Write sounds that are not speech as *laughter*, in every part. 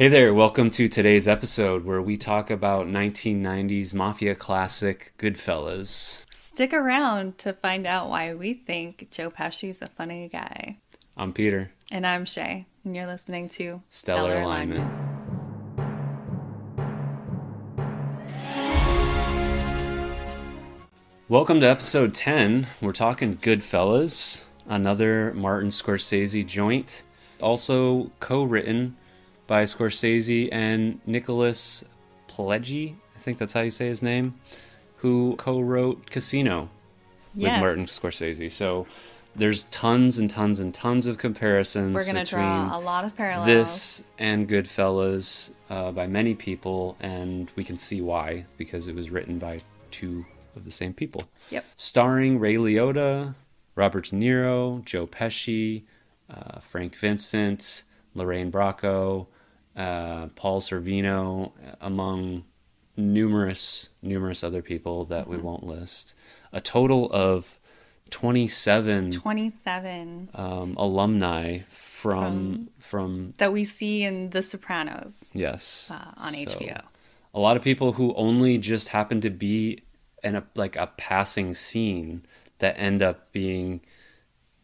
Hey there, welcome to today's episode where we talk about 1990s mafia classic Goodfellas. Stick around to find out why we think Joe Pesci's a funny guy. I'm Peter. And I'm Shay, and you're listening to Stellar, Alignment. Welcome to episode 10. We're talking Goodfellas, another Martin Scorsese joint. Also co written by Scorsese and Nicholas Pileggi, I think that's how you say his name, who co wrote Casino with Yes. Martin Scorsese. So there's tons and tons and tons of comparisons We're going to between draw a lot of parallels. this and Goodfellas uh, by many people, and we can see why because it was written by two of the same people. Yep. Starring Ray Liotta, Robert De Niro, Joe Pesci, uh, Frank Vincent, Lorraine Bracco, uh, Paul Sorvino, among numerous numerous other people that Mm-hmm. we won't list. A total of 27 27 um, alumni from from that we see in The Sopranos yes uh, on So, HBO. A lot of people who only just happen to be in a like a passing scene that end up being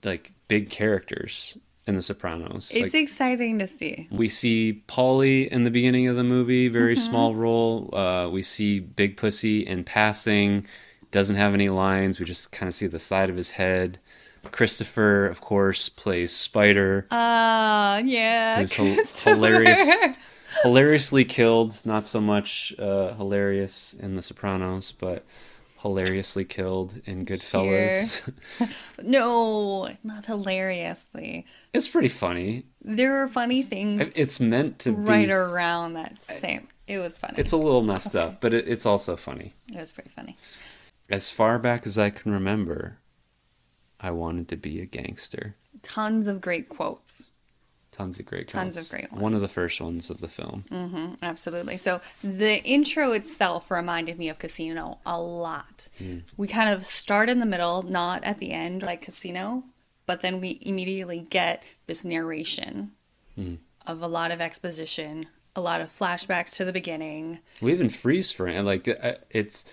like big characters in The Sopranos. It's Like, exciting to see. we see Paulie in the beginning of the movie, very Mm-hmm. small role. Uh, we see Big Pussy in passing, doesn't have any lines. We just kind of see the side of his head. Christopher, of course, plays Spider. Uh, yeah. Who's hilarious, *laughs* hilariously killed. Not so much uh, hilarious in The Sopranos, but hilariously killed in Goodfellas. *laughs* *laughs* no, not hilariously. it's pretty funny. There are funny things It's meant to be right be. around that same. It was funny. It's a little messed Okay. up, but it, it's also funny. it was pretty funny. As far back as I can remember, I wanted to be a gangster. Tons of great quotes. Tons of great Tons of great ones. One of the first ones of the film. hmm absolutely. So the intro itself reminded me of Casino a lot. We kind of start in the middle, not at the end like Casino, but then we immediately get this narration of a lot of exposition, a lot of flashbacks to the beginning. We even freeze frame. Like uh, it's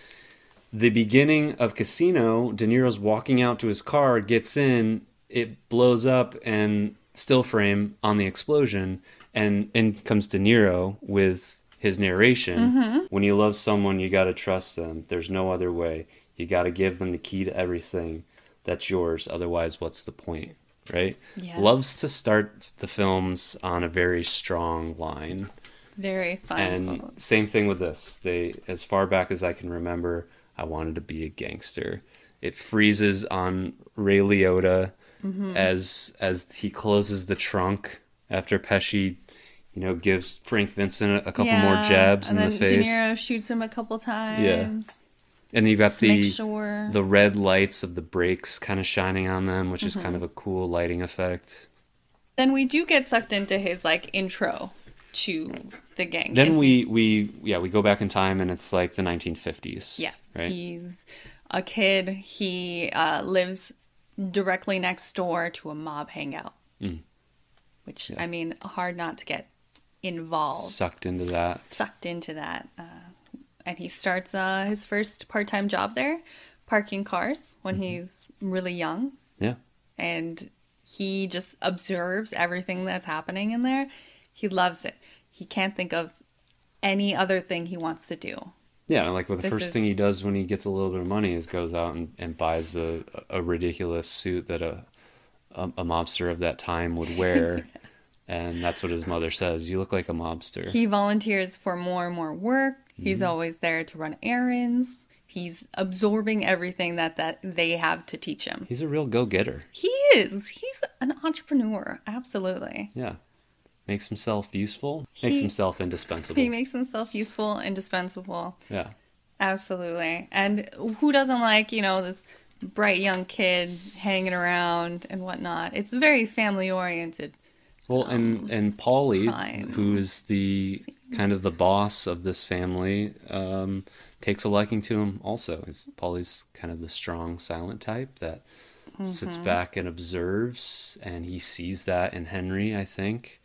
the beginning of Casino. De Niro's walking out to his car, gets in, it blows up, and still frame on the explosion, and in comes De Niro with his narration. Mm-hmm. When you love someone, you got to trust them. There's no other way. You got to give them the key to everything that's yours. Otherwise, what's the point? Right? Yeah. Loves to start the films on a very strong line. Very fun. And quote. same thing with this. They, as far back as I can remember, I wanted to be a gangster. It freezes on Ray Liotta Mm-hmm. as as he closes the trunk after Pesci, you know, gives Frank Vincent a, a couple more jabs in the face. De Niro shoots him a couple times. Yeah. and you've got Just the sure. the red lights of the brakes kind of shining on them, which is Mm-hmm. kind of a cool lighting effect. Then we do get sucked into his like intro to the gang. Then we we yeah we go back in time and it's like the 1950s. yes, right. he's a kid. He uh, lives directly next door to a mob hangout, Mm. which I mean, hard not to get involved, Sucked into that. sucked into that. Uh, and he starts uh, his first part-time job there, parking cars when Mm-hmm. he's really young. Yeah. and he just observes everything that's happening in there. He loves it. He can't think of any other thing he wants to do. Yeah, like well, the This first is- thing he does when he gets a little bit of money is goes out and, and buys a, a ridiculous suit that a, a a mobster of that time would wear, *laughs* and that's what his mother says. You look like a mobster. He volunteers for more and more work. He's Mm-hmm. always there to run errands. He's absorbing everything that, that they have to teach him. He's a real go getter. He is. He's an entrepreneur. Absolutely. Yeah, makes himself useful. Makes He- himself indispensable. He makes himself useful, indispensable. yeah, Absolutely. And who doesn't like, you know, this bright young kid hanging around and whatnot? It's very family oriented. Well, and and Paulie, who's the kind of the boss of this family, um, takes a liking to him. Also, He's- Paulie's kind of the strong, silent type that sits back and observes, and he sees that in Henry. I think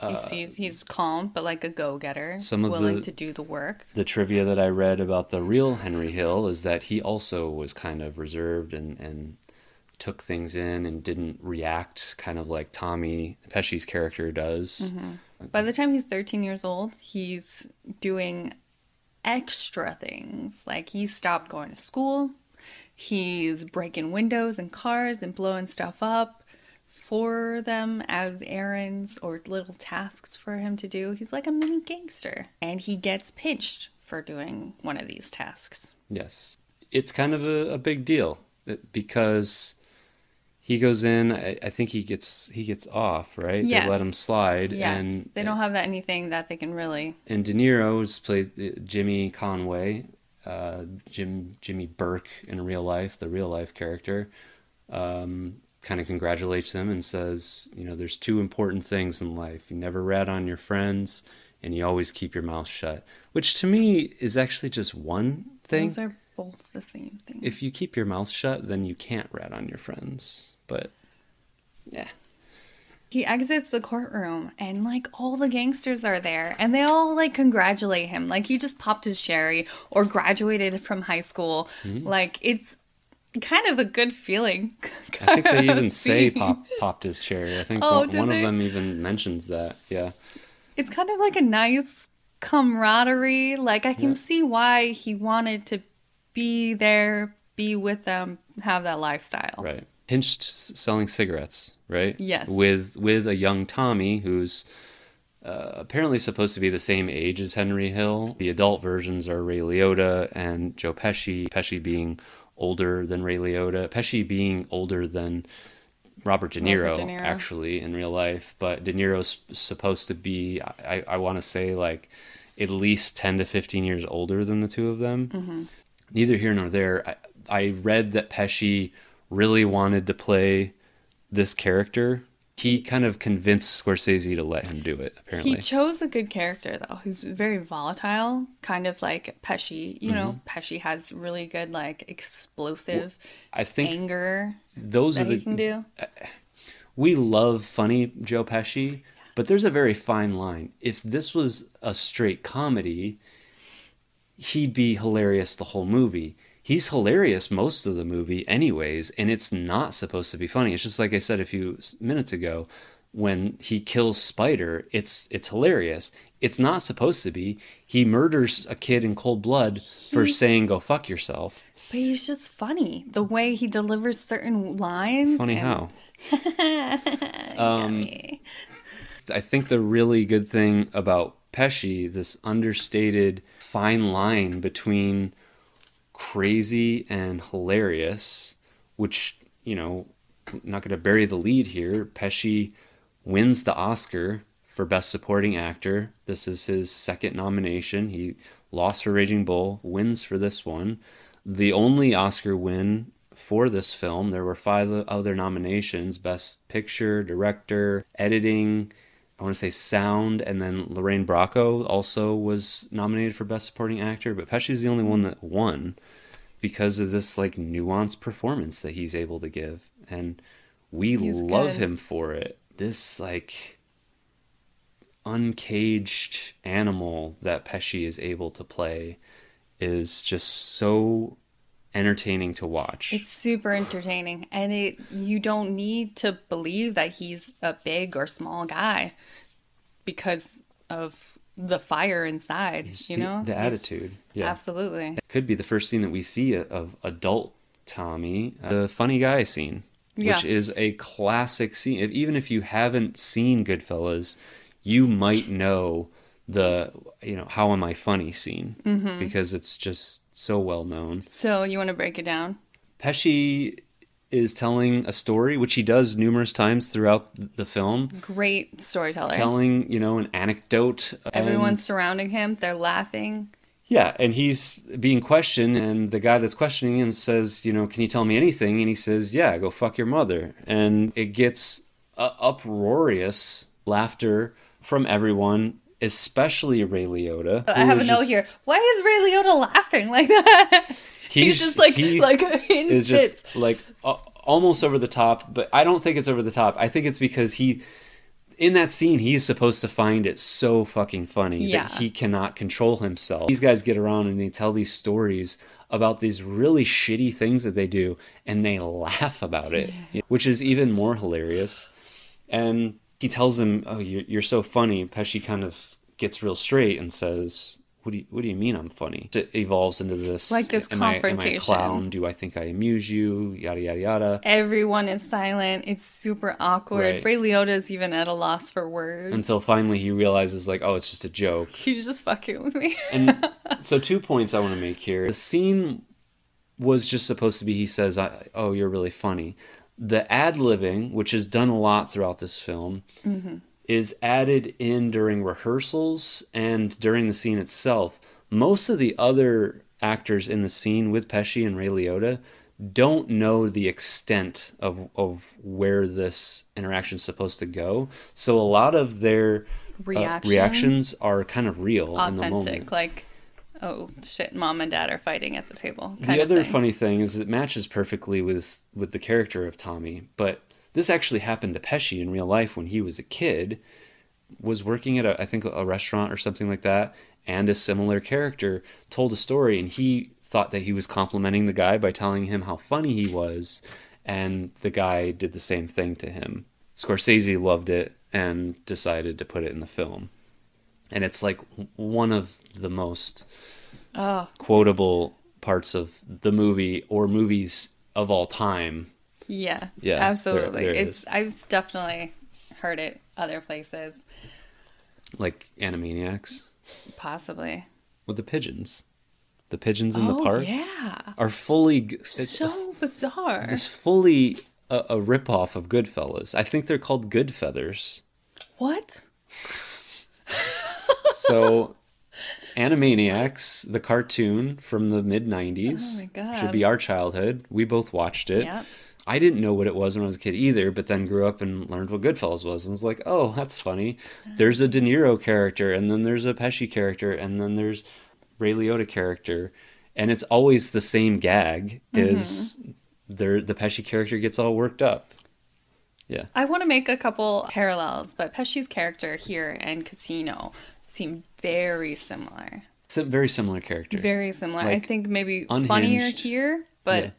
he uh, sees he's calm, but like a go-getter, some of willing the- to do the work. the trivia that I read about the real Henry Hill is that he also was kind of reserved and, and took things in and didn't react kind of like Tommy Pesci's character does. Mm-hmm. By the time he's 13 years old, he's doing extra things. Like he stopped going to school. He's breaking windows and cars and blowing stuff up for them as errands or little tasks for him to do. He's like a mini gangster. And he gets pinched for doing one of these tasks. Yes. It's kind of a, a big deal because he goes in, I, I think he gets he gets off, right? Yes. They let him slide Yes. and they don't have anything that they can really. and De Niro's played uh, Jimmy Conway, uh, Jim Jimmy Burke in real life, the real life character. Um, kind of congratulates them and says, you know, there's two important things in life: you never rat on your friends, and you always keep your mouth shut. Which to me is actually just one thing. Those are both the same thing. If you keep your mouth shut, then you can't rat on your friends. But yeah, He exits the courtroom and like all the gangsters are there and they all like congratulate him. Like he just popped his sherry or graduated from high school. Mm-hmm. Like it's kind of a good feeling. I think they *laughs* even say pop popped his cherry. I think Oh, one, one of them even mentions that. Yeah. It's kind of like a nice camaraderie. Like I can Yeah. see why he wanted to be there, be with them, have that lifestyle. Right. Pinched selling cigarettes, right? Yes. With with a young Tommy who's uh, apparently supposed to be the same age as Henry Hill. The adult versions are Ray Liotta and Joe Pesci. Pesci being older than Ray Liotta. Pesci being older than Robert De Niro, Robert De Niro. actually in real life, but De Niro's supposed to be I I want to say like at least 10 to 15 years older than the two of them Mm-hmm. neither here nor there. I, I read that Pesci really wanted to play this character. He kind of convinced Scorsese to let him do it. Apparently, He chose a good character though. He's very volatile, kind of like Pesci. You know, Mm-hmm. Pesci has really good like explosive I think anger those are that he can the do. we love funny Joe Pesci, but there's a very fine line. If this was a straight comedy, he'd be hilarious the whole movie. He's hilarious most of the movie, anyways, and it's not supposed to be funny. It's just like I said a few minutes ago when he kills Spider. It's it's hilarious. It's not supposed to be. He murders a kid in cold blood for saying "go fuck yourself." But he's just funny. The way he delivers certain lines. Funny and- how? *laughs* Um, I think the really good thing about Pesci, this understated fine line between crazy and hilarious, which, you know, I'm not going to bury the lead here. Pesci wins the Oscar for Best Supporting Actor. This is his second nomination. He lost for Raging Bull, wins for this one. The only Oscar win for this film, there were five other nominations Best Picture, Director, Editing, I want to say Sound, and then Lorraine Bracco also was nominated for Best Supporting Actor, but Pesci's the only one that won because of this like nuanced performance that he's able to give. And we He's love good. him for it. This like uncaged animal that Pesci is able to play is just so entertaining to watch. It's super entertaining, and it you don't need to believe that he's a big or small guy because of the fire inside. It's you the, know, the He's- attitude. Yeah. Absolutely. It could be the first scene that we see of adult Tommy, the funny guy scene, which Yeah. is a classic scene. Even if you haven't seen Goodfellas, you might know the you know how am I funny scene Mm-hmm. because it's just so well known. So you want to break it down? Pesci is telling a story, which he does numerous times throughout the film, Great storyteller. telling you know an anecdote. Everyone's surrounding him. They're laughing. Yeah, and he's being questioned, and the guy that's questioning him says, "You know, can you tell me anything?" And he says, "Yeah, go fuck your mother." And it gets uh, uproarious laughter from everyone, especially Ray Liotta. I have a note just- here. Why is Ray Liotta laughing like that? *laughs* He's, He's- just like he like *laughs* in Is fits. just like uh, almost over the top, but I don't think it's over the top. I think it's because he in that scene, he's supposed to find it so fucking funny Yeah. that he cannot control himself. These guys get around and they tell these stories about these really shitty things that they do, and they laugh about it, which is even more hilarious. And he tells him, "Oh, you're, you're so funny." Pesci kind of gets real straight and says, "What do you What do you mean I'm funny?" It evolves into this Like this am I, am I a confrontation. clown? Do I think I amuse you? Yada yada yada. Everyone is silent. It's super awkward. Right. Ray Liotta is even at a loss for words. Until finally he realizes, like, oh, it's just a joke. He's just fucking with me. *laughs* And so, two points I want to make here. The scene was just supposed to be he says, I, Oh, you're really funny. The ad libbing, which is done a lot throughout this film, is added in during rehearsals and during the scene itself. Most of the other actors in the scene with Pesci and Ray Liotta don't know the extent of, of where this interaction is supposed to go. So a lot of their uh, Reactions? reactions are kind of real in the moment. Authentic. Like, oh shit, mom and dad are fighting at the table. Kind the other thing. funny thing is it matches perfectly with with the character of Tommy, but this actually happened to Pesci in real life when he was a kid. Was working at a I think a restaurant or something like that, and a similar character told a story, and he thought that he was complimenting the guy by telling him how funny he was, and the guy did the same thing to him. Scorsese loved it and decided to put it in the film, and it's like one of the most Oh, quotable parts of the movie or movies of all time. yeah. Yeah, Absolutely. there it it's is. I've definitely heard it other places. Like Animaniacs Possibly. with the pigeons. The pigeons in oh, the park yeah. are fully it's, So bizarre. it's fully a, a ripoff of Goodfellas. I think they're called Goodfeathers. What? *laughs* So Animaniacs, the cartoon from the mid 90s, Oh my God. should be our childhood. We both watched it. Yep. I didn't know what it was when I was a kid either, but then grew up and learned what Goodfellas was, and was like, "Oh, that's funny." There's a De Niro character, and then there's a Pesci character, and then there's Ray Liotta character, and it's always the same gag: is mm-hmm. there the Pesci character gets all worked up. Yeah, I want to make a couple parallels, but Pesci's character here and Casino seem very similar. a very similar character. Very similar. I think maybe unhinged. funnier here, but Yeah.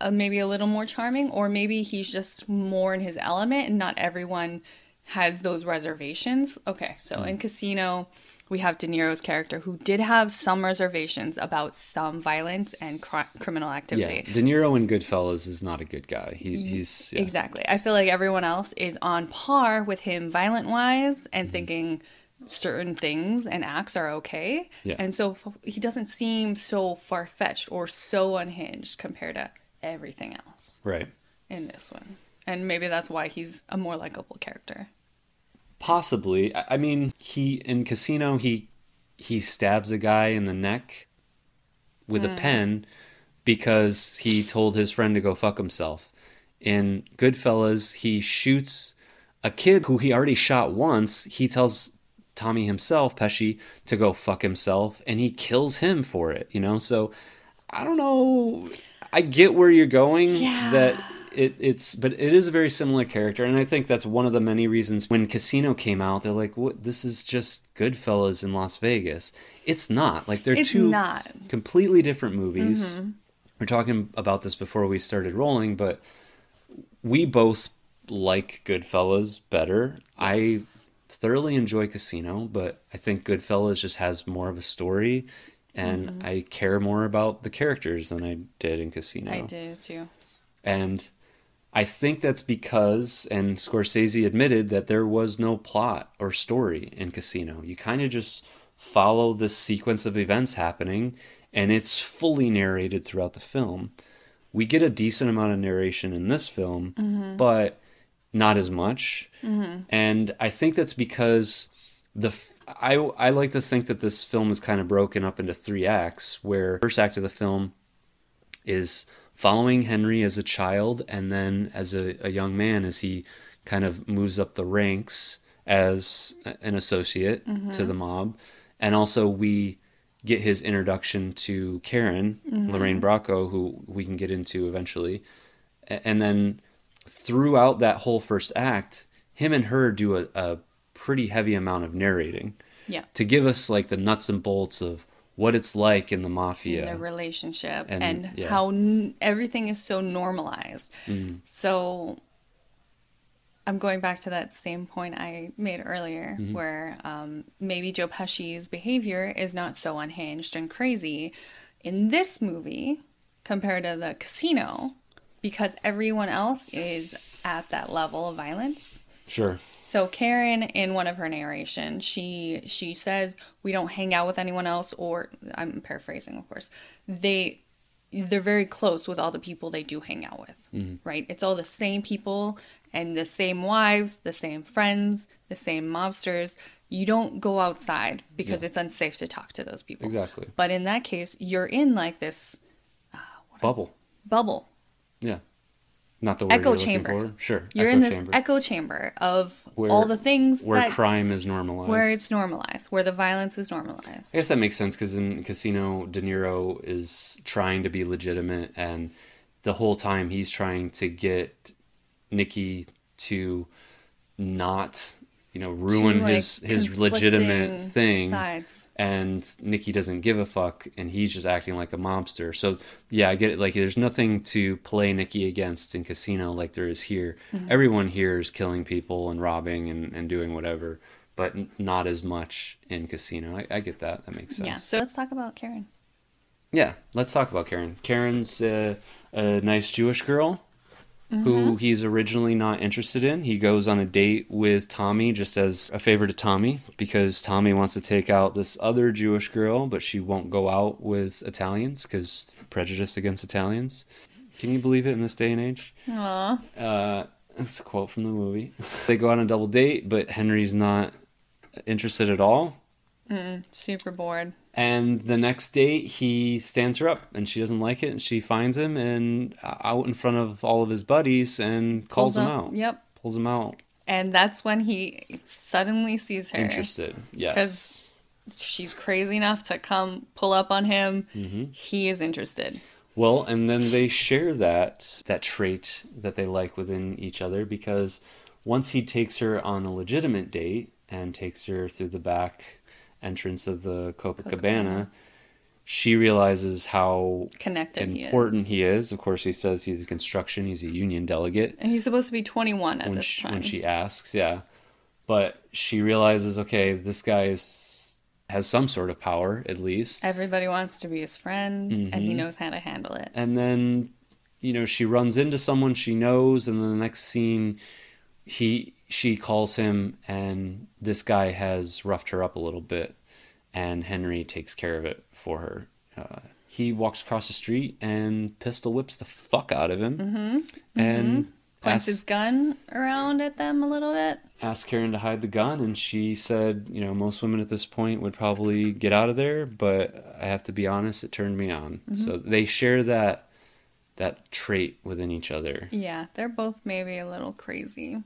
uh, maybe a little more charming, or maybe he's just more in his element, and not everyone has those reservations. Okay, so Hmm. in Casino, we have De Niro's character who did have some reservations about some violence and cri- criminal yeah, activity. De Niro in Goodfellas is not a good guy. He, he's yeah. Exactly. I feel like everyone else is on par with him violent wise and Mm-hmm. thinking certain things and acts are okay. Yeah. And so f- he doesn't seem so far fetched or so unhinged compared to everything else right. in this one. And maybe that's why he's a more likable character. Possibly. I I mean, he in Casino he he stabs a guy in the neck with a hmm. pen because he told his friend to go fuck himself. In Goodfellas, he shoots a kid who he already shot once. He tells Tommy himself, Pesci, to go fuck himself, and he kills him for it. You know, so I don't know. I get where you're going. Yeah. That it, it's, but it is a very similar character, and I think that's one of the many reasons when Casino came out, they're like, "What? This is just Goodfellas in Las Vegas." It's not. Like they're It's two not. completely different movies. Mm-hmm. We're talking about this before we started rolling, but we both like Goodfellas better. I thoroughly enjoy Casino, but I think Goodfellas just has more of a story, and mm-hmm. I care more about the characters than I did in Casino. I do too. And I think that's because, and Scorsese admitted that there was no plot or story in Casino. You kind of just follow this sequence of events happening, and it's fully narrated throughout the film. We get a decent amount of narration in this film, mm-hmm. but not as much. Mm-hmm. And I think that's because the f- I I like to think that this film is kind of broken up into three acts, where first act of the film is following Henry as a child and then as a, a young man as he kind of moves up the ranks as an associate to mm-hmm. the mob. And also we get his introduction to Karen, mm-hmm. Lorraine Bracco, who we can get into eventually. And then throughout that whole first act, him and her do a, a pretty heavy amount of narrating Yeah. to give us like the nuts and bolts of what it's like in the mafia. the relationship And, and, yeah. how n- everything is so normalized. Mm. So I'm going back to that same point I made earlier, Mm-hmm. where um, maybe Joe Pesci's behavior is not so unhinged and crazy in this movie compared to the casino because everyone else is at that level of violence. Sure. So Karen, in one of her narrations, she she says we don't hang out with anyone else, or I'm paraphrasing, of course. They they're very close with all the people they do hang out with, mm-hmm. right? It's all the same people and the same wives, the same friends, the same mobsters. You don't go outside because Yeah. it's unsafe to talk to those people. Exactly. But in that case, you're in like this uh, Bubble. bubble. Yeah. Not the word Echo chamber. for. Sure. You're in this chamber. echo chamber of Where- all the things where that crime is normalized. where it's normalized, where the violence is normalized. I guess that makes sense because in Casino, De Niro is trying to be legitimate, and the whole time he's trying to get Nikki to not, you know, ruin Two, like, his his legitimate thing. Sides. and Nikki doesn't give a fuck, and he's just acting like a mobster. So yeah, I get it. Like, there's nothing to play Nikki against in Casino like there is here. Mm-hmm. Everyone here is killing people and robbing and, and doing whatever, but not as much in Casino. I, I get that. That makes sense. Yeah. So let's talk about Karen. Yeah, let's talk about Karen. Karen's uh, a nice Jewish girl Mm-hmm. who he's originally not interested in. He goes on a date with Tommy just as a favor to Tommy because Tommy wants to take out this other Jewish girl, but she won't go out with Italians because prejudice against Italians. Can you believe it in this day and age? Aw. Uh, that's a quote from the movie. They go on a double date, but Henry's not interested at all. Super bored. And the next date, he stands her up, and she doesn't like it, and she finds him and uh, out in front of all of his buddies and calls him out. Yep. Pulls him out. And that's when he suddenly sees her. Interested. Yes, because She's crazy enough to come pull up on him. Mm-hmm. He is interested. Well, and then they share that that trait that they like within each other because once he takes her on a legitimate date and takes her through the back entrance of the Copacabana, Copacabana. she realizes how Connected he is. important he is. Of course, he says he's a construction, he's a union delegate. And he's supposed to be 21 at this she, time. when she asks, yeah. But she realizes, okay, this guy is has some sort of power at least. Everybody wants to be his friend, and he Mhm. knows how to handle it. And then, you know, she runs into someone she knows, and then the next scene, he she calls him, and this guy has roughed her up a little bit, and Henry takes care of it for her. Uh, he walks across the street and pistol whips the fuck out of him, Mm-hmm. and Points asks- his gun around at them a little bit. asked Karen to hide the gun, and she said, you know, most women at this point would probably get out of there, but I have to be honest, it turned me on. So they share that that trait within each other. Yeah, they're both maybe a little crazy.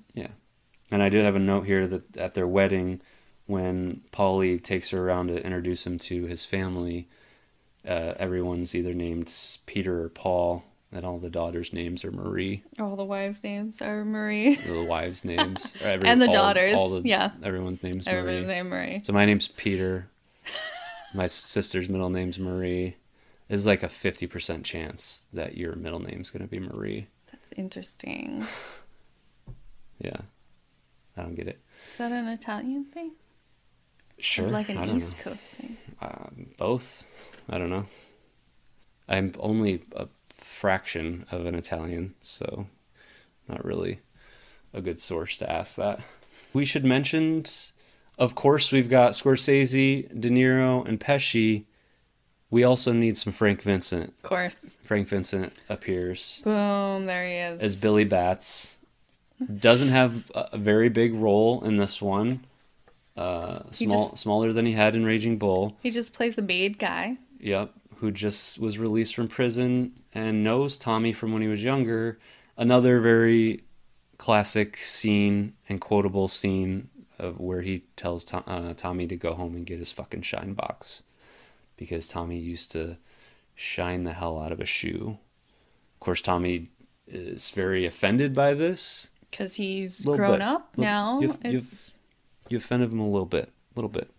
And I did have a note here that at their wedding, when Paulie takes her around to introduce him to his family, uh, everyone's either named Peter or Paul, and all the daughters' names are Marie. All the wives' names are Marie. *laughs* The wives' names, or *laughs* every- And the all- daughters, all the- yeah. everyone's names Everybody's Marie. name Marie. So my name's Peter. *laughs* My sister's middle name's Marie. There's like a 50% chance that your middle name's going to be Marie. That's interesting. *sighs* Yeah. I don't get it. Is that an Italian thing? Or Sure. like I an East know. Coast thing. Um, both. I don't know. I'm only a fraction of an Italian, so not really a good source to ask that. We should mention, of course, we've got Scorsese, De Niro, and Pesci. We also need some Frank Vincent. Of course. Frank Vincent appears Boom, there he is. as Billy Batts. Doesn't have a very big role in this one. Uh, small, just- smaller than he had in Raging Bull. he just plays a bad guy. Yep, who just was released from prison and knows Tommy from when he was younger. Another very classic scene and quotable scene of where he tells uh, Tommy to go home and get his fucking shine box because Tommy used to shine the hell out of a shoe. Of course, Tommy is very offended by this Because he's grown bit. up Little- now. you've- you've- You offended him a little bit. A little bit.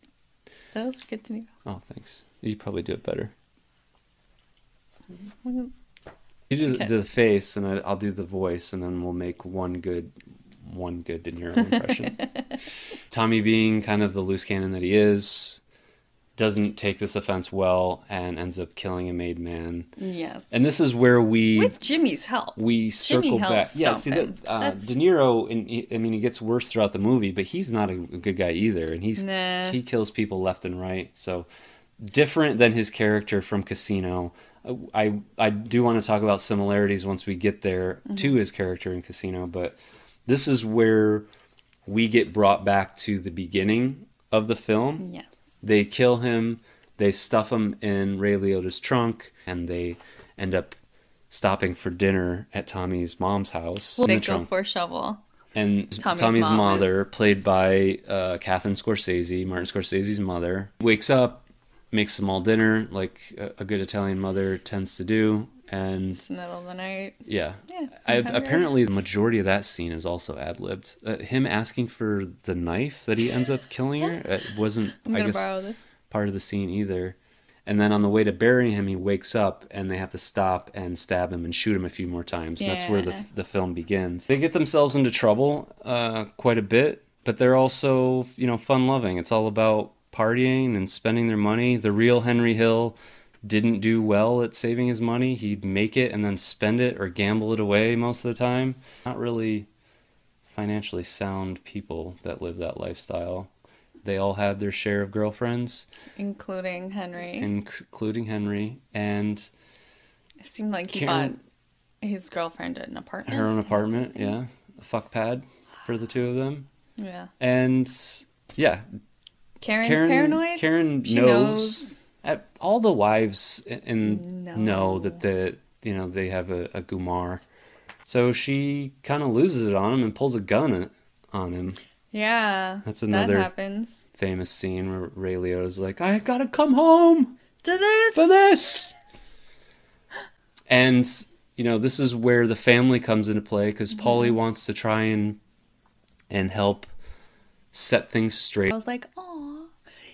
that was good to know. Oh, thanks. You probably do it better. Mm-hmm. You do Okay. the face, and I, I'll do the voice, and then we'll make one good, one good De Niro impression. *laughs* Tommy, being kind of the loose cannon that he is, doesn't take this offense well and ends up killing a made man. Yes. And this is where we with Jimmy's help. we circle back. Yeah, see that uh, De Niro. He, I mean, he gets worse throughout the movie, but he's not a good guy either, and he's Nah. he kills people left and right. So different than his character from Casino. I I do want to talk about similarities once we get there Mm-hmm. to his character in Casino, but this is where we get brought back to the beginning of the film. Yes. They kill him, they stuff him in Ray Liotta's trunk, and they end up stopping for dinner at Tommy's mom's house in they the go trunk. for a shovel. And Tommy's Tommy's, mom mother, is- played by uh, Catherine Scorsese, Martin Scorsese's mother, wakes up, makes some all dinner like a, a good Italian mother tends to do, and It's the middle of the night. yeah. Yeah, I, apparently, the majority of that scene is also ad libbed. Uh, him asking for the knife that he ends up killing her *laughs* uh, wasn't, I'm gonna guess, borrow this. part of the scene either. And then on the way to burying him, he wakes up and they have to stop and stab him and shoot him a few more times. And that's where the, the film begins. They get themselves into trouble uh, quite a bit, but they're also, you know, fun loving. It's all about partying and spending their money. The real Henry Hill didn't do well at saving his money. He'd make it and then spend it or gamble it away most of the time. Not really financially sound people that live that lifestyle. They all had their share of girlfriends Including Henry. including Henry and it seemed like he Karen- bought his girlfriend an apartment. her own apartment. Yeah, a fuck pad for the two of them, Yeah. and yeah, Karen's Karen. paranoid. Karen knows. knows. Uh, all the wives in- No. know that the you know they have a, a Gumar, so she kind of loses it on him and pulls a gun on him. Yeah. That's another- That happens. Famous scene where Ray Liotta's like, "I gotta come home." To this. for this. And you know, this is where the family comes into play because Mm-hmm. Paulie wants to try and and help set things straight. I was like, oh,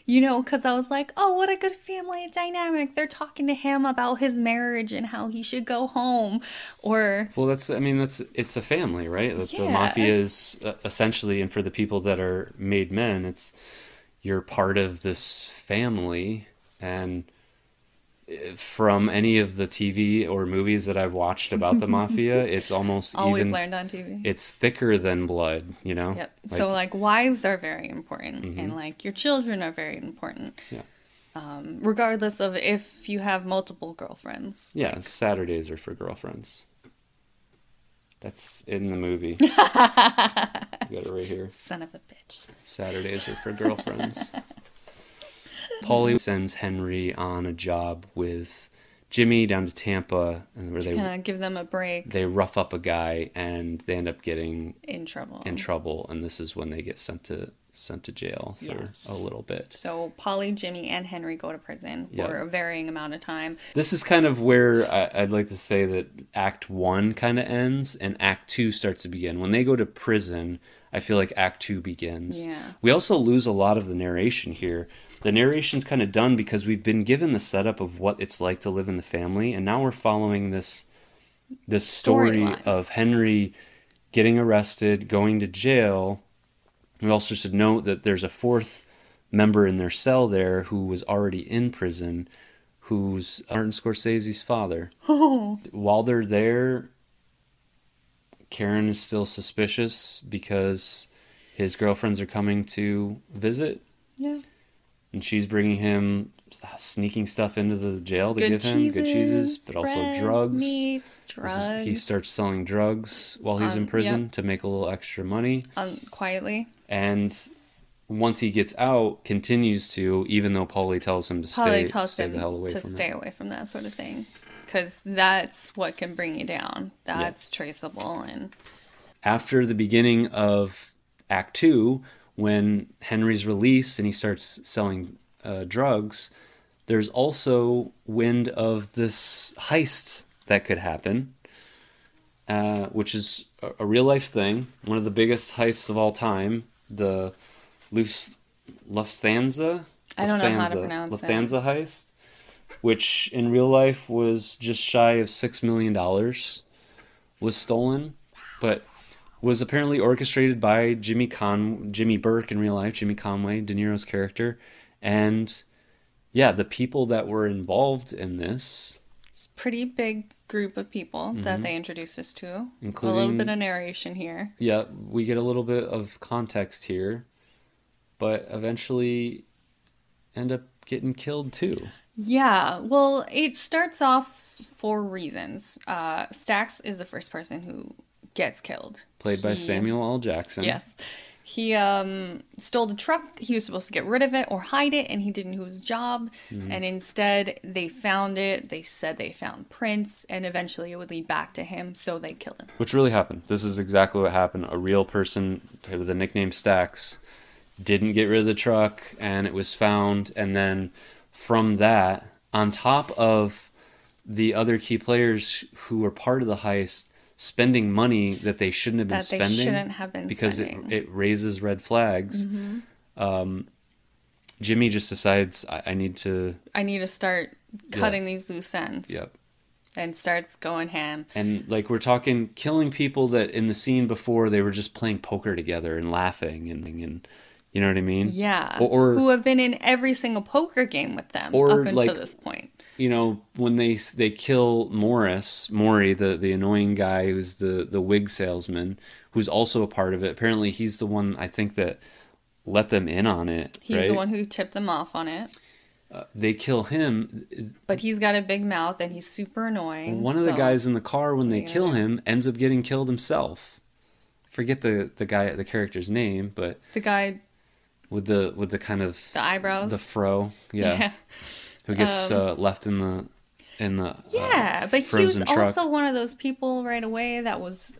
you know, because I was like, oh, what a good family dynamic. They're talking to him about his marriage and how he should go home, or Well, that's I mean that's it's a family, right? That's The mafia is uh, essentially, and for the people that are made men, it's you're part of this family, and from any of the TV or movies that I've watched about the *laughs* mafia, it's almost all even we've learned on TV. it's thicker than blood, you know. Yep. Like, Mm-hmm. so like wives are very important, and like your children are very important. Yeah. Um, regardless of if you have multiple girlfriends. Yeah, Saturdays are for girlfriends. That's in the movie. *laughs* you got it right here. Son of a bitch. Saturdays are for girlfriends. *laughs* Paulie sends Henry on a job with Jimmy down to Tampa, and where they Kind of give them a break they rough up a guy, and they end up getting in trouble. in trouble, and this is when they get sent to sent to jail for Yes. a little bit. So Paulie, Jimmy, and Henry go to prison Yeah. for a varying amount of time. This is kind of where I, I'd like to say that Act One kind of ends and Act Two starts to begin. When they go to prison, I feel like Act Two begins. Yeah. We also lose a lot of the narration here. The narration's kind of done because we've been given the setup of what it's like to live in the family, and now we're following this this story Storyline. of Henry getting arrested, going to jail. We also should note that there's a fourth member in their cell there who was already in prison, who's Martin Scorsese's father. Oh, *laughs* While they're there, Karen is still suspicious because his girlfriends are coming to visit, yeah. And she's bringing him sneaking stuff into the jail to Good give him cheeses, good cheeses, but also drugs. meats, drugs. is- he starts selling drugs while he's Um, in prison yep. to make a little extra money. um, quietly. and once he gets out, continues to, even though Paulie tells him to Paulie stay, tells stay him the hell away to from stay it. away from that sort of thing, because that's what can bring you down. That's traceable, and After the beginning of Act Two, when Henry's released and he starts selling uh, drugs, there's also wind of this heist that could happen, uh, which is a, a real life thing, one of the biggest heists of all time, the Luf, Lufthansa. I don't know how to Lufthansa- pronounce it. Lufthansa heist, which in real life was just shy of six million dollars, was stolen, but was apparently orchestrated by Jimmy Con Jimmy Burke in real life, Jimmy Conway, De Niro's character, and yeah, the people that were involved in this, It's a pretty big group of people that they introduced us to. Including, a little Mm-hmm. Bit of narration here. yeah, we get a little bit of context here, but eventually end up getting killed too. Yeah, well, it starts off for reasons. Uh, Stacks is the first person who gets killed. Played by Samuel L. Jackson. Yes. He um, stole the truck. He was supposed to get rid of it or hide it, and he didn't do his job. Mm-hmm. And instead, they found it. They said they found prints, and eventually it would lead back to him, so they killed him. Which really happened. This is exactly what happened. A real person with the nickname Stacks didn't get rid of the truck and it was found and then from that on top of the other key players who were part of the heist spending money that they shouldn't have been That they spending shouldn't have been because it, spending. it raises red flags um, jimmy just decides I, I need to I need to start cutting these loose ends. yep And starts going ham. And like we're talking killing people that in the scene before they were just playing poker together and laughing and and you know what I mean? Yeah. Or- or- who have been in every single poker game with them Or, up until like- this point. You know, when they they kill Morris, Maury, the the annoying guy who's the the wig salesman, who's also a part of it. Apparently he's the one I think that let them in on it, He's right? the one who tipped them off on it. Uh, they kill him. But he's got a big mouth and he's super annoying. One of the guys in the car when they Yeah. kill him ends up getting killed himself. Forget the the guy the character's name, but The guy, with the with the kind of the eyebrows. the fro, yeah, *laughs* yeah. Who gets Um, uh, left in the in the Yeah, uh, but he was truck. also one of those people right away that was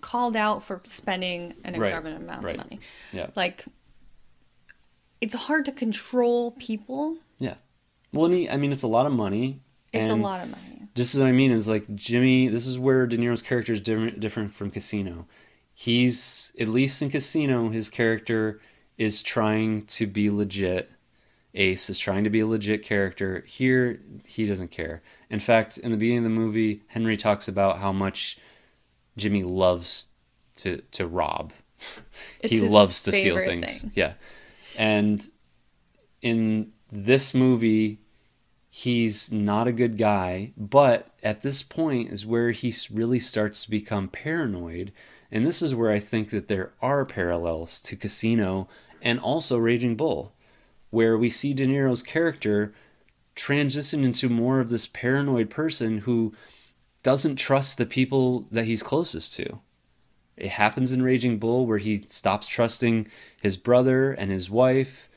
called out for spending an Right, exorbitant amount right. of money. Yeah. Like, it's hard to control people. yeah. Well, he, I mean, it's a lot of money. It's and a lot of money. This is what I mean. Is like Jimmy. This is where De Niro's character is different, different from Casino. He's at least in Casino, his character is trying to be legit. Ace is trying to be a legit character. Here, he doesn't care. In fact, in the beginning of the movie, Henry talks about how much Jimmy loves to to rob. *laughs* He loves to steal things. thing. Yeah. And in this movie, he's not a good guy, but at this point is where he really starts to become paranoid. And this is where I think that there are parallels to Casino and also Raging Bull, where we see De Niro's character transition into more of this paranoid person who doesn't trust the people that he's closest to. It happens in Raging Bull where he stops trusting his brother and his wife.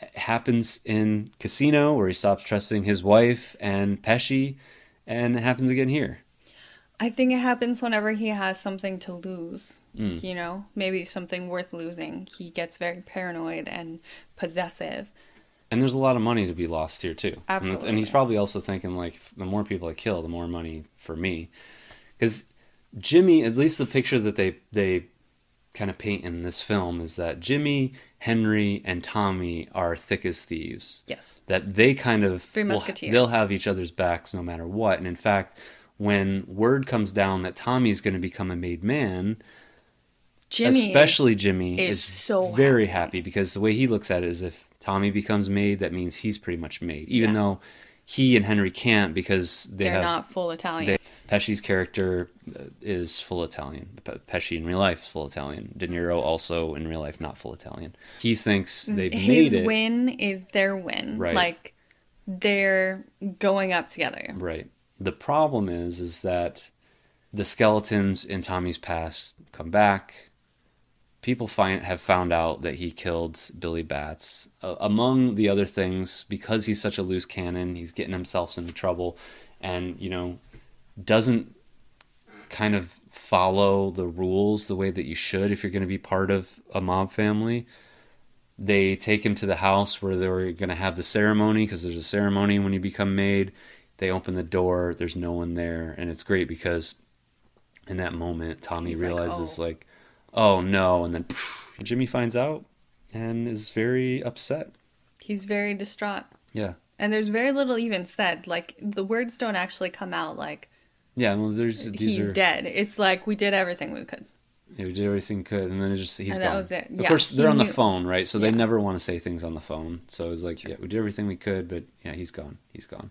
It happens in Casino where he stops trusting his wife and Pesci. And it happens again here. I think it happens whenever he has something to lose. Mm. You know, maybe something worth losing. He gets very paranoid and possessive. And there's a lot of money to be lost here too. And- And, he's probably also thinking like, the more people I kill, the more money for me. Because Jimmy, at least the picture that they they kind of paint in this film is that Jimmy, Henry, and Tommy are thick as thieves. Yes. That they kind of Three will- they'll have each other's backs no matter what. And in fact, when word comes down that Tommy's going to become a made man, Jimmy. especially Jimmy is is, so very happy. happy. because the way he looks at it is if Tommy becomes made, that means he's pretty much made, even Yeah. though he and Henry can't because they they're have not full Italian. they, Pesci's character uh, is full Italian. Pesci in real life is full Italian. De Niro also in real life not full Italian. He thinks they've His made it His win is their win. Right. Like they're going up together. right. The problem is is that the skeletons in Tommy's past come back. People find have found out that he killed Billy Batts. Uh, among the other things, because he's such a loose cannon, he's getting himself into trouble, and you know, doesn't kind of follow the rules the way that you should if you're going to be part of a mob family. They take him to the house where they're going to have the ceremony because there's a ceremony when you become made. They open the door, there's no one there, and it's great because in that moment, Tommy He's like, realizes "Oh." like, oh no, and then Jimmy finds out and is very upset. He's very distraught. Yeah, And there's very little even said. Like the words don't actually come out like yeah. Well, there's he's are dead. It's like we did everything we could. yeah, we did everything we could, and then it just he's And gone. that was it. Of Yeah, course, they're on the knew- phone, right? So they never want to say things on the phone. So it's like, yeah, we did everything we could, but yeah, he's gone. He's gone.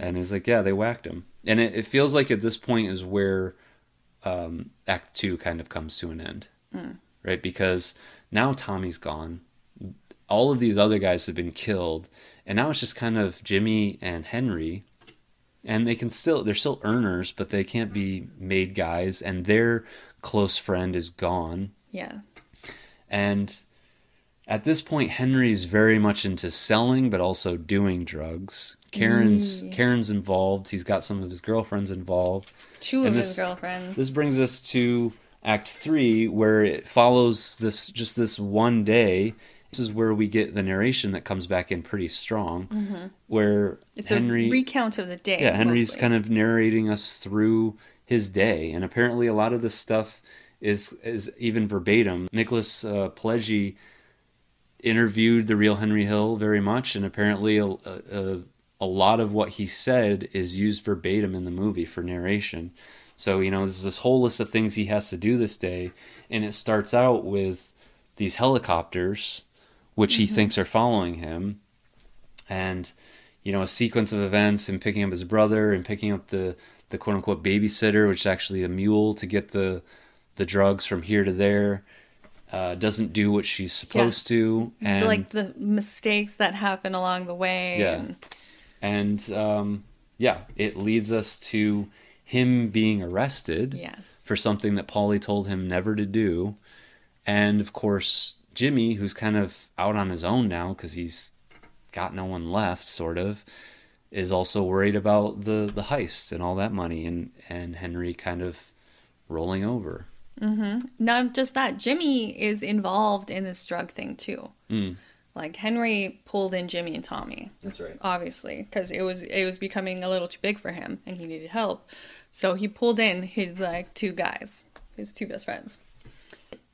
And it's like, yeah, they whacked him, and it, it feels like at this point is where um, Act Two kind of comes to an end, Hmm. right? Because now Tommy's gone. All of these other guys have been killed, and now it's just kind of Jimmy and Henry, and they can still they're still earners, but they can't be made guys, and their close friend is gone. Yeah. And at this point, Henry's very much into selling, but also doing drugs. Karen's Mm. Karen's involved. He's got some of his girlfriends involved. Two of And his girlfriends. This brings us to Act Three, where it follows this just this one day. This is where we get the narration that comes back in pretty strong, where Mm-hmm. it's Henry a recount of the day. yeah, Henry's mostly. kind of narrating us through his day, and apparently a lot of this stuff is is even verbatim. Nicholas uh, Pileggi interviewed the real Henry Hill very much, and apparently a, a, a lot of what he said is used verbatim in the movie for narration. So you know, there's this whole list of things he has to do this day, and it starts out with these helicopters, which he thinks are following him, and you know a sequence of events him picking up his brother and picking up the the quote unquote babysitter which is actually a mule to get the the drugs from here to there uh, doesn't do what she's supposed to and like the mistakes that happen along the way. Yeah. And, and um, yeah it leads us to him being arrested yes. for something that Paulie told him never to do. And of course, Jimmy, who's kind of out on his own now because he's got no one left, sort of, is also worried about the, the heist and all that money and, and Henry kind of rolling over. Mm-hmm. Not just that, Jimmy is involved in this drug thing too. Mm. Like Henry pulled in Jimmy and Tommy, That's right. obviously, because it was it was becoming a little too big for him and he needed help. So he pulled in his like two guys, his two best friends.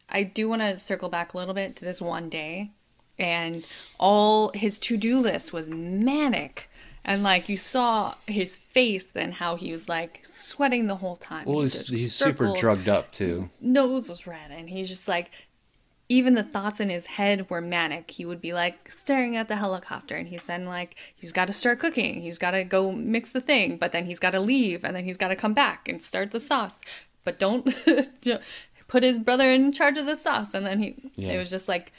I do want to circle back a little bit to this one day, and all his to do list was manic. And like you saw his face and how he was like sweating the whole time. Well, He he's, did he's super drugged up, too. nose was red and he's just like even the thoughts in his head were manic he would be like staring at the helicopter and he's then like he's got to start cooking he's got to go mix the thing but then he's got to leave and then he's got to come back and start the sauce but *laughs* don't put his brother in charge of the sauce and then he Yeah. it was just like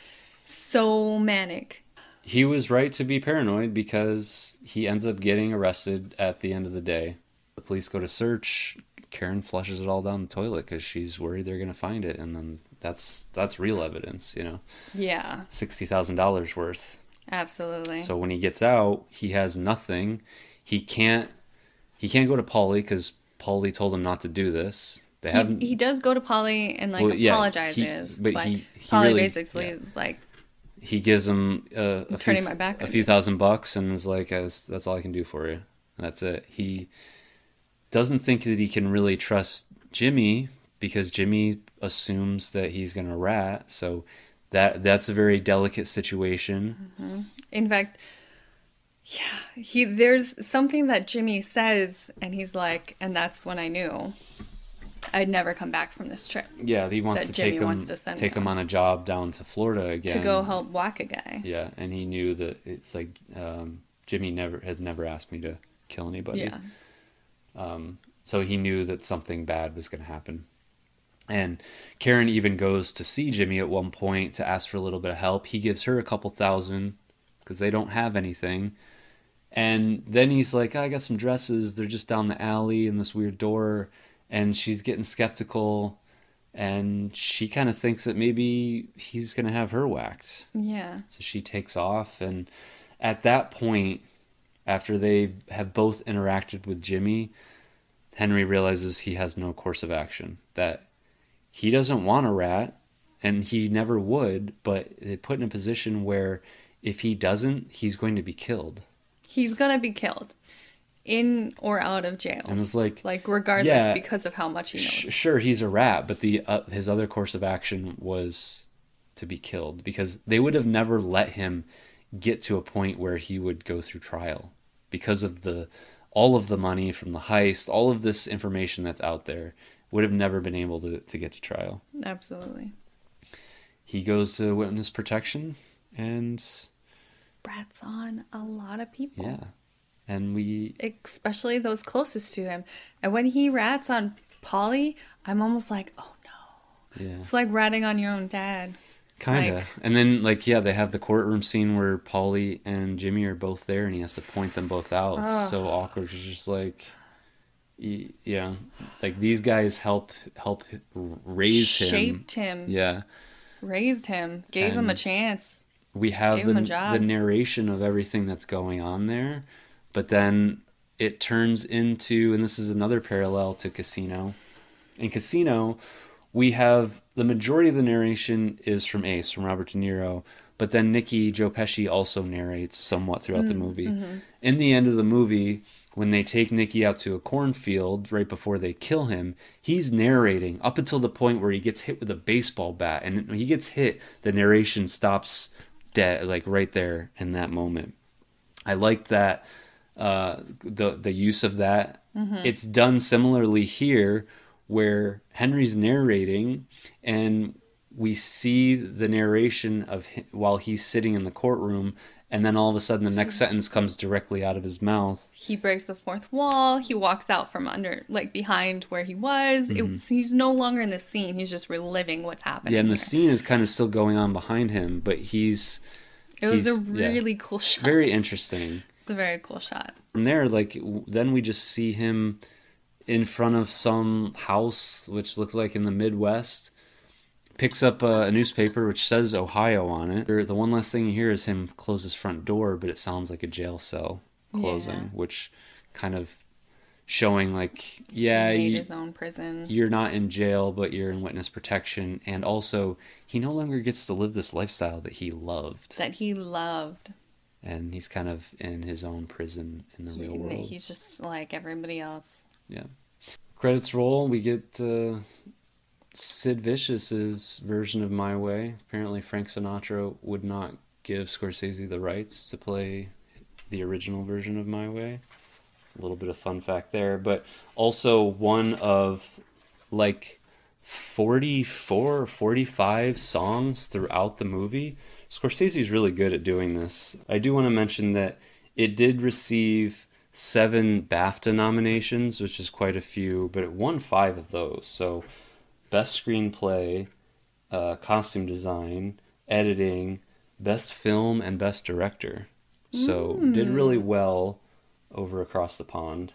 so manic He was right to be paranoid because he ends up getting arrested at the end of the day. The police go to search. Karen flushes it all down the toilet because she's worried they're going to find it, and then that's that's real evidence, you know, yeah sixty thousand dollars worth. absolutely So when he gets out, he has nothing. He can't he can't go to Paulie because Paulie told him not to do this. They haven't. he, he does go to Paulie and like Well, yeah, apologizes he- but but, he- he Paulie really- basically yeah. is like he gives him uh, a turning few, my back a few you. thousand bucks and is like, that's all I can do for you. That's it. He doesn't think that he can really trust Jimmy because Jimmy assumes that he's going to rat. So that that's a very delicate situation. In fact, yeah, he there's something that Jimmy says, and he's like, and that's when I knew I'd never come back from this trip Yeah, he wants That to Jimmy take him wants to send take him. him on a job down to Florida again to go help whack a guy. Yeah, and he knew that it's like um, Jimmy never has never asked me to kill anybody. Yeah, Um, so he knew that something bad was going to happen. And Karen even goes to see Jimmy at one point to ask for a little bit of help. He gives her a couple thousand because they don't have anything. And then he's like, I got some dresses. They're just down the alley in this weird door. And she's getting skeptical. And she kind of thinks that maybe he's going to have her whacked. yeah, So she takes off, and at that point, after they have both interacted with Jimmy, Henry realizes he has no course of action. That he doesn't want a rat, and he never would, but they put him in a position where if he doesn't, he's going to be killed. he's gonna be killed. in or out of jail. and it's like like regardless Yeah. because of how much he knows. Sh- sure he's a rat but the uh, his other course of action was to be killed because they would have never let him get to a point where he would go through trial because of the all of the money from the heist all of this information that's out there would have never been able to, to get to trial Absolutely. he goes to witness protection and Rats on a lot of people. yeah and we Especially those closest to him. And when he rats on Paulie, I'm almost like, oh no. yeah It's like ratting on your own dad. Kind of. Like- and then, like, yeah, they have the courtroom scene where Paulie and Jimmy are both there, and he has to point them both out. It's so awkward. It's just like, y- you know, like these guys help help raise him. Shaped him, Yeah, raised him, gave him a chance. we have the him a job. the narration of everything that's going on there, but then it turns into, and this is another parallel to Casino. In Casino, we have the majority of the narration is from Ace, from Robert De Niro, but then Nicky Joe Pesci also narrates somewhat throughout the Mm, movie. mm-hmm. In the end of the movie, when they take Nicky out to a cornfield right before they kill him, he's narrating up until the point where he gets hit with a baseball bat, and when he gets hit, the narration stops dead, like right there in that moment. I like that uh, the the use of that. It's done similarly here, where Henry's narrating, and we see the narration of him while he's sitting in the courtroom, and then all of a sudden the next sentence comes directly out of his mouth. He breaks the fourth wall. He walks out from under, like behind where he was. It he's no longer in the scene. He's just reliving what's happening. Mm-hmm. Yeah, and the here. scene is kind of still going on behind him, but he's It was a he's- yeah, really cool shot. very interesting. It's a very cool shot. From there, like then we just see him in front of some house which looks like in the Midwest. Picks up a, a newspaper which says Ohio on it. The one last thing you hear is him close his front door, but it sounds like a jail cell closing, Yeah. which kind of showing like yeah, he made you, his own prison. you're not in jail, but you're in witness protection, and also he no longer gets to live this lifestyle that he loved, that he loved. and he's kind of in his own prison in the He- real world. he's just like everybody else. Yeah credits roll. We get uh, Sid Vicious's version of My Way. Apparently, Frank Sinatra would not give Scorsese the rights to play the original version of My Way. A little bit of fun fact there, but also one of like 44 or 45 songs throughout the movie. Scorsese's really good at doing this. I do want to mention that it did receive seven BAFTA nominations, which is quite a few, but it won five of those. So, best screenplay, uh, costume design, editing, best film, and best director. So, did really well over across the pond.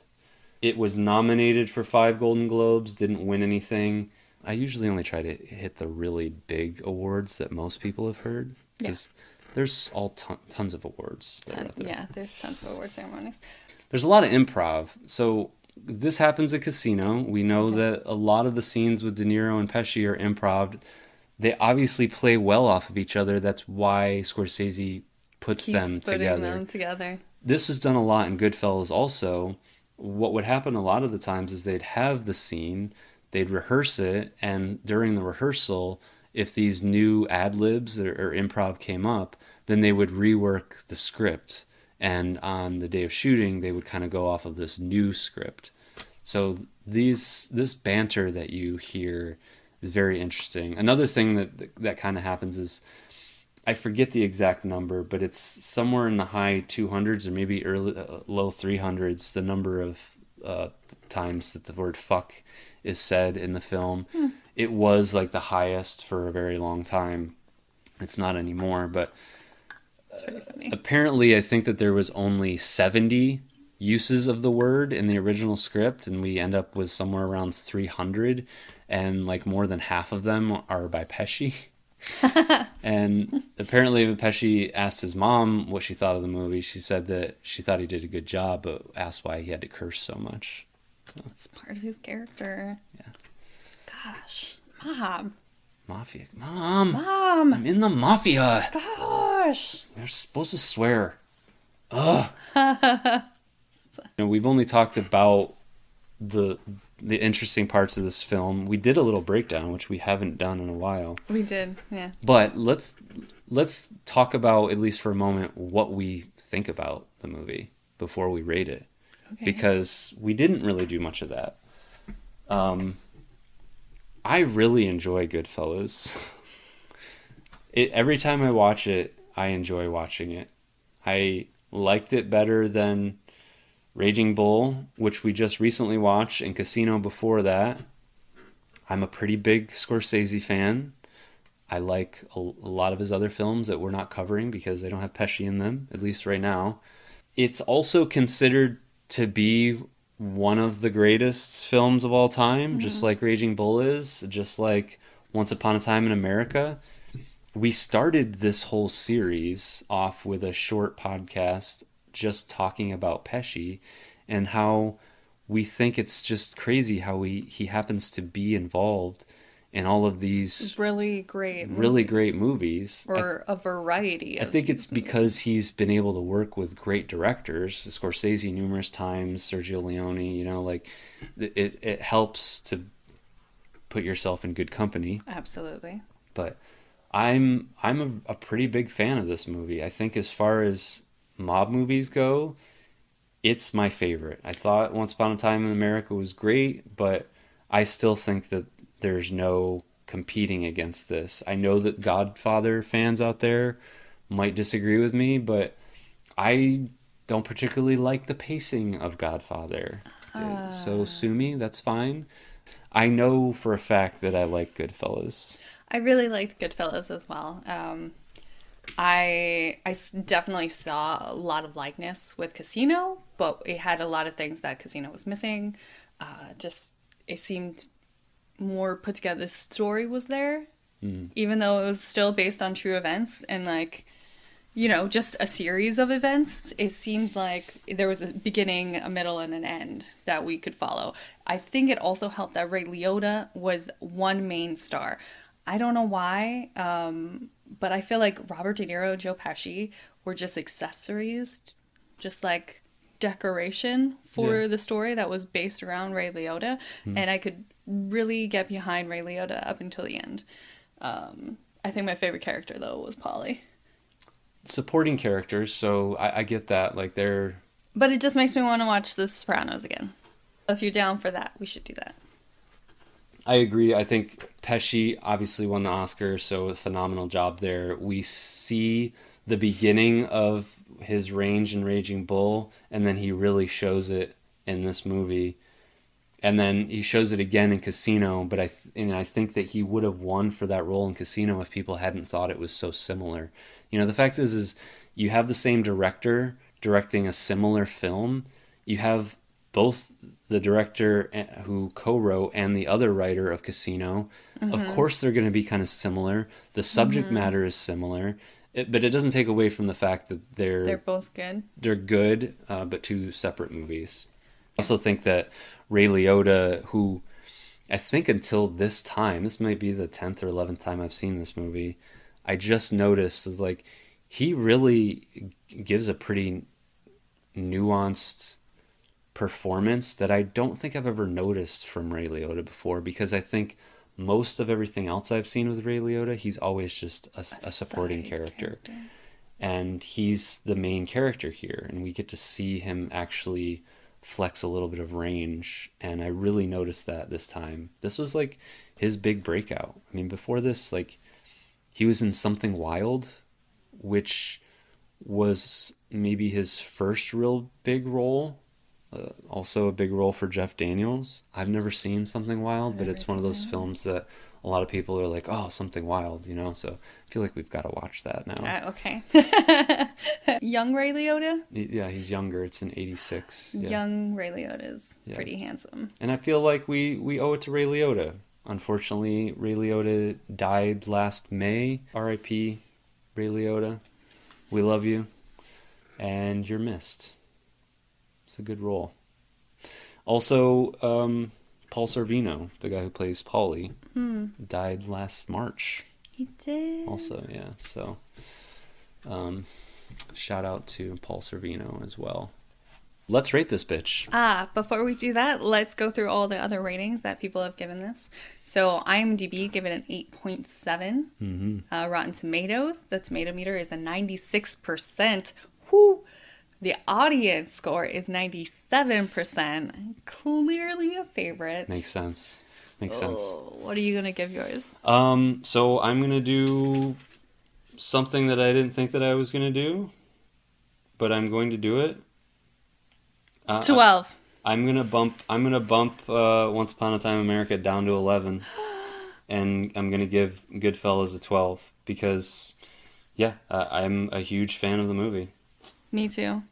It was nominated for five Golden Globes, didn't win anything. I usually only try to hit the really big awards that most people have heard Yeah. there's all ton- tons of awards that are Ton- out there. yeah, there's tons of award ceremonies. There's a lot of improv. So this happens at Casino. We know that a lot of the scenes with De Niro and Pesci are improv. They obviously play well off of each other. That's why Scorsese puts Keeps them together them together. this is done a lot in Goodfellas also. What would happen a lot of the times is they'd have the scene, they'd rehearse it, and during the rehearsal, if these new ad libs or, or improv came up, then they would rework the script. And on the day of shooting, they would kind of go off of this new script. So these this banter that you hear is very interesting. Another thing that that kind of happens is I forget the exact number, but it's somewhere in the high 200s or maybe early uh, low 300s. The number of uh, times that the word "fuck" is said in the film. It was like the highest for a very long time. It's not anymore, but Pretty funny. apparently, I think that there was only 70 uses of the word in the original script, and we end up with somewhere around 300, and like more than half of them are by Pesci. *laughs* and apparently, when Pesci asked his mom what she thought of the movie, she said that she thought he did a good job, but asked why he had to curse so much. It's part of his character. Yeah. Gosh, mom, Mafia, mom, mom, I'm in the mafia. gosh. They're supposed to swear. Ugh. *laughs* You know, we've only talked about the the interesting parts of this film. We did a little breakdown, which we haven't done in a while. We did, yeah. But let's let's talk about at least for a moment what we think about the movie before we rate it, Okay. because we didn't really do much of that. Um, I really enjoy Goodfellas. It every time I watch it, I enjoy watching it. I liked it better than Raging Bull, which we just recently watched, and Casino before that. I'm a pretty big Scorsese fan. I like a, a lot of his other films that we're not covering because they don't have Pesci in them, at least right now. It's also considered to be one of the greatest films of all time, just mm-hmm. like Raging Bull is, just like Once Upon a Time in America. We started this whole series off with a short podcast just talking about Pesci and how we think it's just crazy how he, he happens to be involved in all of these Really great. really movies. great movies. Or a variety I think it's because he's been able to work with great directors, Scorsese numerous times, Sergio Leone. You know, like it it helps to put yourself in good company. Absolutely. But I'm I'm a, a pretty big fan of this movie. I think as far as mob movies go, it's my favorite. I thought Once Upon a Time in America was great, but I still think that there's no competing against this. I know that Godfather fans out there might disagree with me, but I don't particularly like the pacing of Godfather. So sue me, that's fine. I know for a fact that I like Goodfellas. I really liked Goodfellas as well. Um, I I definitely saw a lot of likeness with Casino, but it had a lot of things that Casino was missing. Uh, just it seemed more put together. The story was there, even though it was still based on true events and like you know just a series of events. It seemed like there was a beginning, a middle, and an end that we could follow. I think it also helped that Ray Liotta was one main star. I don't know why, um, but I feel like Robert De Niro, Joe Pesci were just accessories, just like decoration for Yeah. the story that was based around Ray Liotta, and I could really get behind Ray Liotta up until the end. Um, I think my favorite character though was Paulie, supporting characters, so I, I get that. Like they're but it just makes me want to watch The Sopranos again. If you're down for that, we should do that. I agree. I think Pesci obviously won the Oscar, so a phenomenal job there. We see the beginning of his range in Raging Bull, and then he really shows it in this movie. And then he shows it again in Casino, but I th- and I think that he would have won for that role in Casino if people hadn't thought it was so similar. You know, the fact is is you have the same director directing a similar film. You have both the director eh, who co-wrote and the other writer of Casino. Of course, they're going to be kind of similar. The subject matter is similar, it, but it doesn't take away from the fact that they're They're both good. they're good, uh, but two separate movies. I also think that Ray Liotta, who I think until this time, this might be the tenth or eleventh time I've seen this movie, I just noticed is like he really gives a pretty nuanced performance that I don't think I've ever noticed from Ray Liotta before because I think most of everything else I've seen with Ray Liotta, he's always just a, a supporting Side character. And he's the main character here and we get to see him actually flex a little bit of range and i really noticed that this time. This was like his big breakout. I mean before this like he was in something wild which was maybe his first real big role uh, also a big role for jeff daniels. I've never seen something wild but it's one of those films that a lot of people are like oh something wild you know so i feel like we've got to watch that now Uh, okay. *laughs* Young Ray Liotta. yeah, he's younger. It's in '86. Yeah. Young Ray Liotta is Yeah. pretty handsome. And I feel like we we owe it to Ray Liotta. Unfortunately, Ray Liotta died last May. R.I.P. Ray Liotta. We love you, and you're missed. It's a good role. Also, um, Paul Sorvino, the guy who plays Paulie, died last March. He did. Also, yeah. So, um, shout out to Paul Sorvino as well. let's rate this bitch. Ah, before we do that, let's go through all the other ratings that people have given this. So IMDb give it an 8.7. Mm-hmm. Uh, Rotten Tomatoes, the tomato meter is a 96%. Whoo! The audience score is 97%. Clearly a favorite. Makes sense. Makes sense. Oh, what are you going to give yours? Um, so I'm gonna do something that I didn't think that I was gonna do, but I'm going to do it. Uh, 12. I'm gonna bump. I'm gonna bump uh, Once Upon a Time in America down to eleven, *gasps* and I'm gonna give Goodfellas a twelve because, yeah, uh, I'm a huge fan of the movie. Me too.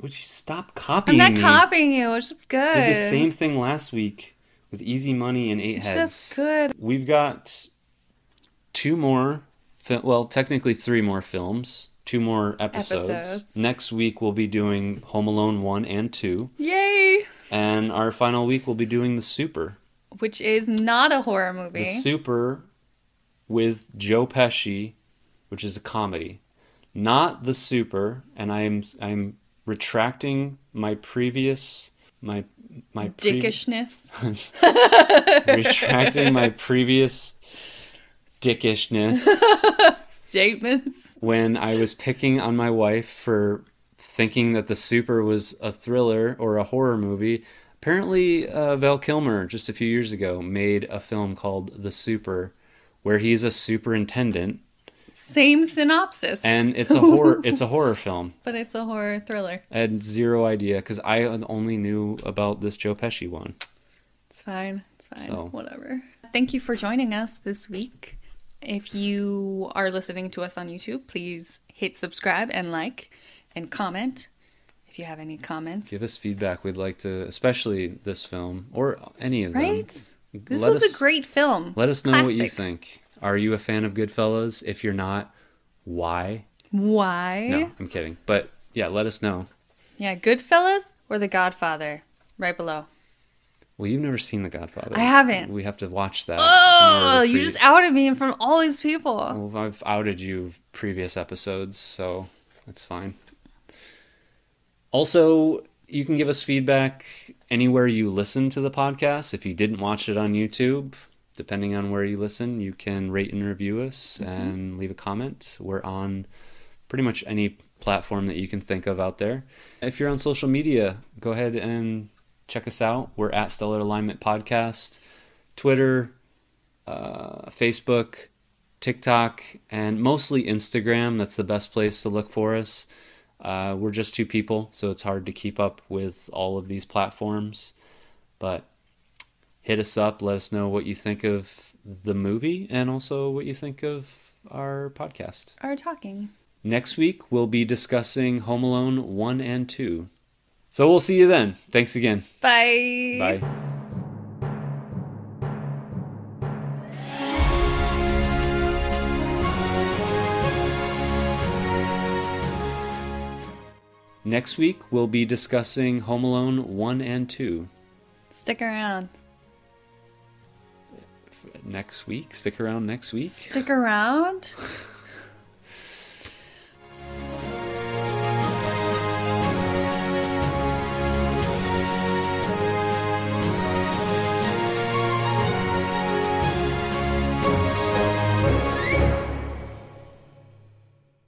Would you stop copying? I'm not me? copying you. It's just good. Did the same thing last week with Easy Money and Eight It's Heads. just good. We've got two more, well, technically three more films, two more episodes. Episodes. Next week we'll be doing Home Alone 1 and 2. Yay! And our final week we'll be doing The Super. Which is not a horror movie. The Super with Joe Pesci, which is a comedy. Not The Super, and I'm I'm retracting my previous my my pre- Dickishness. *laughs* retracting my previous dickishness *laughs* Statements. when I was picking on my wife for thinking that The Super was a thriller or a horror movie. Apparently, uh, Val Kilmer just a few years ago made a film called The Super, where he's a superintendent, Same synopsis. and it's a horror. *laughs* it's a horror film. but it's a horror thriller. I had zero idea because I only knew about this Joe Pesci one. It's fine. It's fine. So- Whatever. Thank you for joining us this week. If you are listening to us on YouTube, please hit subscribe and like and comment if you have any comments. Give us feedback. We'd like to, especially this film or any of them. right? This Let was us- a great film. Let us know what you think. Are you a fan of Goodfellas? If you're not, why? Why? No, I'm kidding. But yeah, let us know. Yeah, Goodfellas or The Godfather? Right below. Well, you've never seen The Godfather. I haven't. We have to watch that. Oh, you just outed me in front of all these people. Well, I've outed you previous episodes, so that's fine. Also, you can give us feedback anywhere you listen to the podcast. If you didn't watch it on YouTube, depending on where you listen, you can rate and review us and leave a comment. We're on pretty much any platform that you can think of out there. If you're on social media, go ahead and check us out. We're at Stellar Alignment Podcast, Twitter, uh, Facebook, TikTok, and mostly Instagram. That's the best place to look for us. Uh, we're just two people, so it's hard to keep up with all of these platforms. But hit us up. Let us know what you think of the movie and also what you think of our podcast. Our talking. Next week, we'll be discussing Home Alone 1 and 2. So we'll see you then. Thanks again. Bye. Bye. Next week, we'll be discussing Home Alone 1 and 2. Stick around. Next week? Stick around next week? Stick around. *laughs*